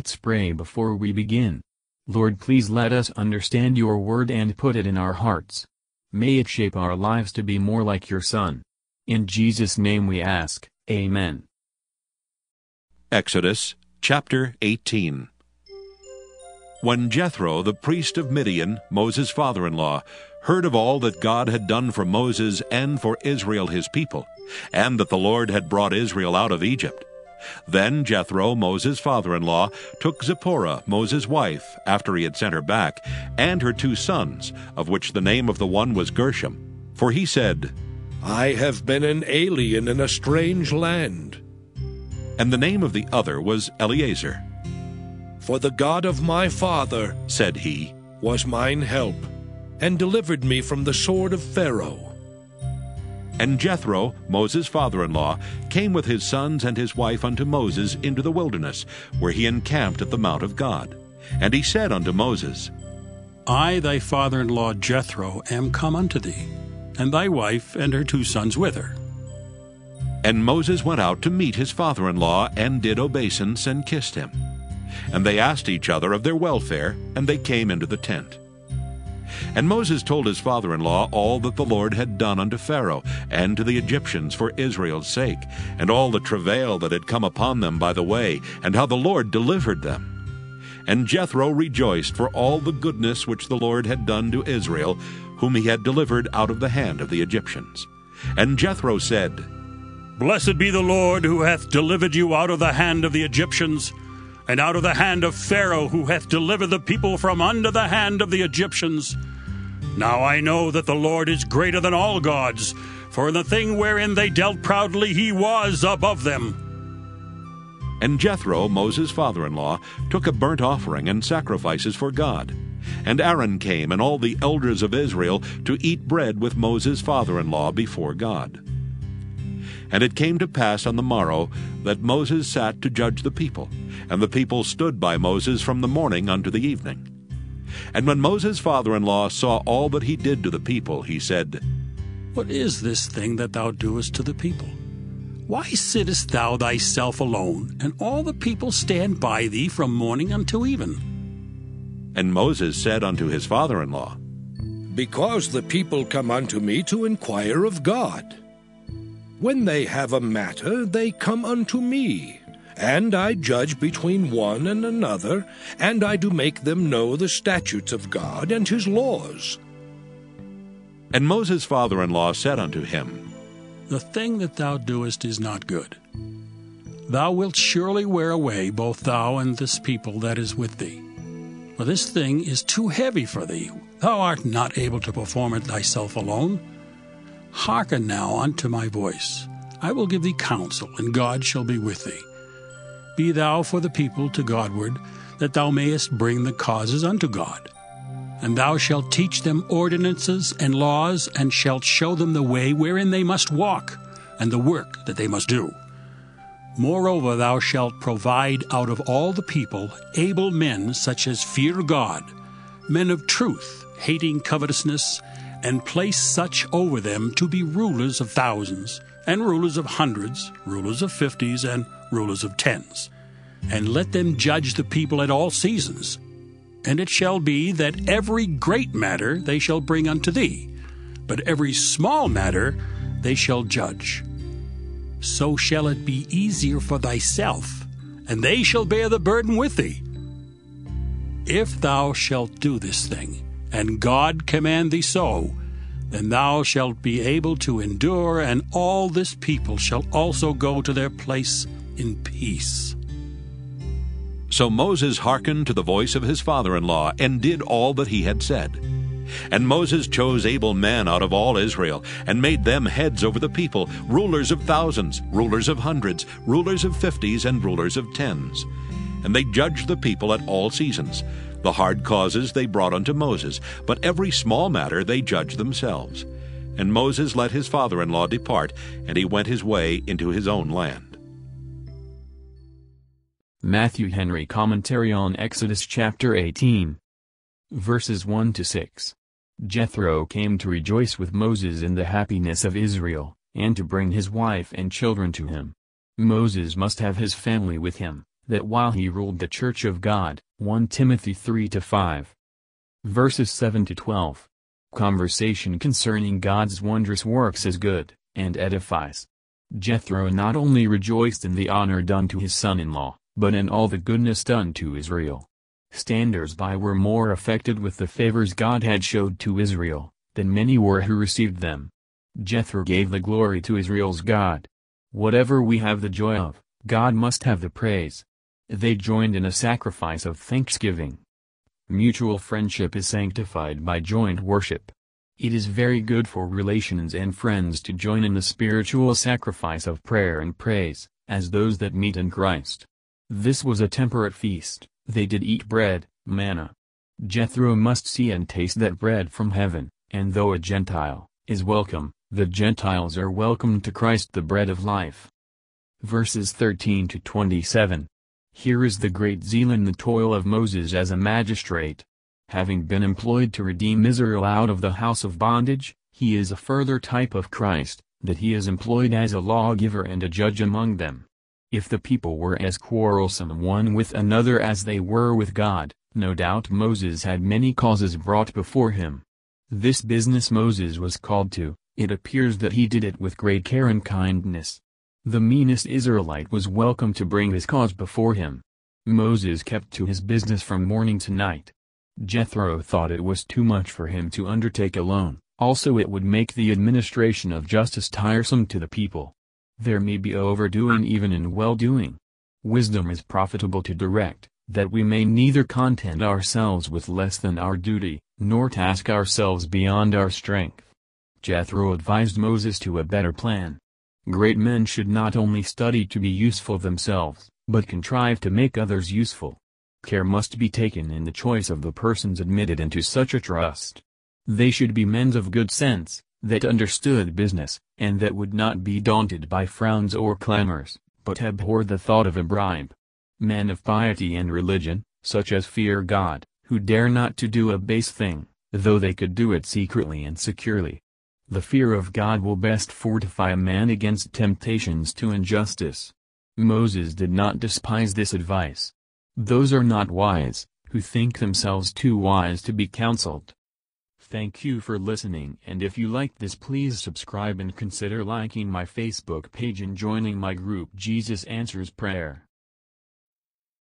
Let's pray before we begin. Lord please let us understand your word and put it in our hearts. May it shape our lives to be more like your Son. In Jesus' name we ask, Amen. Exodus chapter 18 When Jethro, the priest of Midian, Moses' father in law, heard of all that God had done for Moses and for Israel his people, and that the Lord had brought Israel out of Egypt, then Jethro, Moses' father in law, took Zipporah, Moses' wife, after he had sent her back, and her two sons, of which the name of the one was Gershom. For he said, I have been an alien in a strange land. And the name of the other was Eliezer. For the God of my father, said he, was mine help, and delivered me from the sword of Pharaoh and Jethro, Moses' father in law, came with his sons and his wife unto Moses into the wilderness, where he encamped at the mount of God. And he said unto Moses, I, thy father in law Jethro, am come unto thee, and thy wife and her two sons with her. And Moses went out to meet his father in law, and did obeisance, and kissed him. And they asked each other of their welfare, and they came into the tent. And Moses told his father in law all that the Lord had done unto Pharaoh and to the Egyptians for Israel's sake, and all the travail that had come upon them by the way, and how the Lord delivered them. And Jethro rejoiced for all the goodness which the Lord had done to Israel, whom he had delivered out of the hand of the Egyptians. And Jethro said, Blessed be the Lord who hath delivered you out of the hand of the Egyptians, and out of the hand of Pharaoh, who hath delivered the people from under the hand of the Egyptians. Now I know that the Lord is greater than all gods, for in the thing wherein they dealt proudly he was above them. And Jethro, Moses' father in law, took a burnt offering and sacrifices for God. And Aaron came and all the elders of Israel to eat bread with Moses' father in law before God. And it came to pass on the morrow that Moses sat to judge the people, and the people stood by Moses from the morning unto the evening. And when Moses' father in law saw all that he did to the people, he said, What is this thing that thou doest to the people? Why sittest thou thyself alone, and all the people stand by thee from morning until even? And Moses said unto his father in law, Because the people come unto me to inquire of God. When they have a matter, they come unto me. And I judge between one and another, and I do make them know the statutes of God and his laws. And Moses' father in law said unto him, The thing that thou doest is not good. Thou wilt surely wear away both thou and this people that is with thee. For this thing is too heavy for thee. Thou art not able to perform it thyself alone. Hearken now unto my voice. I will give thee counsel, and God shall be with thee. Be thou for the people to Godward, that thou mayest bring the causes unto God. And thou shalt teach them ordinances and laws, and shalt show them the way wherein they must walk, and the work that they must do. Moreover, thou shalt provide out of all the people able men such as fear God, men of truth, hating covetousness, and place such over them to be rulers of thousands, and rulers of hundreds, rulers of fifties, and rulers of tens. And let them judge the people at all seasons. And it shall be that every great matter they shall bring unto thee, but every small matter they shall judge. So shall it be easier for thyself, and they shall bear the burden with thee. If thou shalt do this thing, and God command thee so, then thou shalt be able to endure, and all this people shall also go to their place in peace. So Moses hearkened to the voice of his father in law, and did all that he had said. And Moses chose able men out of all Israel, and made them heads over the people, rulers of thousands, rulers of hundreds, rulers of fifties, and rulers of tens. And they judged the people at all seasons. The hard causes they brought unto Moses, but every small matter they judged themselves. And Moses let his father in law depart, and he went his way into his own land. Matthew Henry Commentary on Exodus chapter 18 Verses 1 to 6 Jethro came to rejoice with Moses in the happiness of Israel, and to bring his wife and children to him. Moses must have his family with him, that while he ruled the church of God, 1 Timothy 3-5. Verses 7-12. Conversation concerning God's wondrous works is good, and edifies. Jethro not only rejoiced in the honor done to his son-in-law, but in all the goodness done to Israel. Standers-by were more affected with the favors God had showed to Israel, than many were who received them. Jethro gave the glory to Israel's God. Whatever we have the joy of, God must have the praise. They joined in a sacrifice of thanksgiving. Mutual friendship is sanctified by joint worship. It is very good for relations and friends to join in the spiritual sacrifice of prayer and praise, as those that meet in Christ. This was a temperate feast, they did eat bread, manna. Jethro must see and taste that bread from heaven, and though a Gentile, is welcome, the Gentiles are welcome to Christ the bread of life. Verses 13 to 27. Here is the great zeal and the toil of Moses as a magistrate. Having been employed to redeem Israel out of the house of bondage, he is a further type of Christ, that he is employed as a lawgiver and a judge among them. If the people were as quarrelsome one with another as they were with God, no doubt Moses had many causes brought before him. This business Moses was called to, it appears that he did it with great care and kindness. The meanest Israelite was welcome to bring his cause before him. Moses kept to his business from morning to night. Jethro thought it was too much for him to undertake alone, also it would make the administration of justice tiresome to the people. There may be overdoing even in well-doing. Wisdom is profitable to direct, that we may neither content ourselves with less than our duty, nor task ourselves beyond our strength. Jethro advised Moses to a better plan. Great men should not only study to be useful themselves, but contrive to make others useful. Care must be taken in the choice of the persons admitted into such a trust. They should be men of good sense, that understood business, and that would not be daunted by frowns or clamors, but abhor the thought of a bribe. Men of piety and religion, such as fear God, who dare not to do a base thing, though they could do it secretly and securely. The fear of God will best fortify a man against temptations to injustice. Moses did not despise this advice. Those are not wise, who think themselves too wise to be counseled. Thank you for listening and if you liked this please subscribe and consider liking my Facebook page and joining my group Jesus Answers Prayer.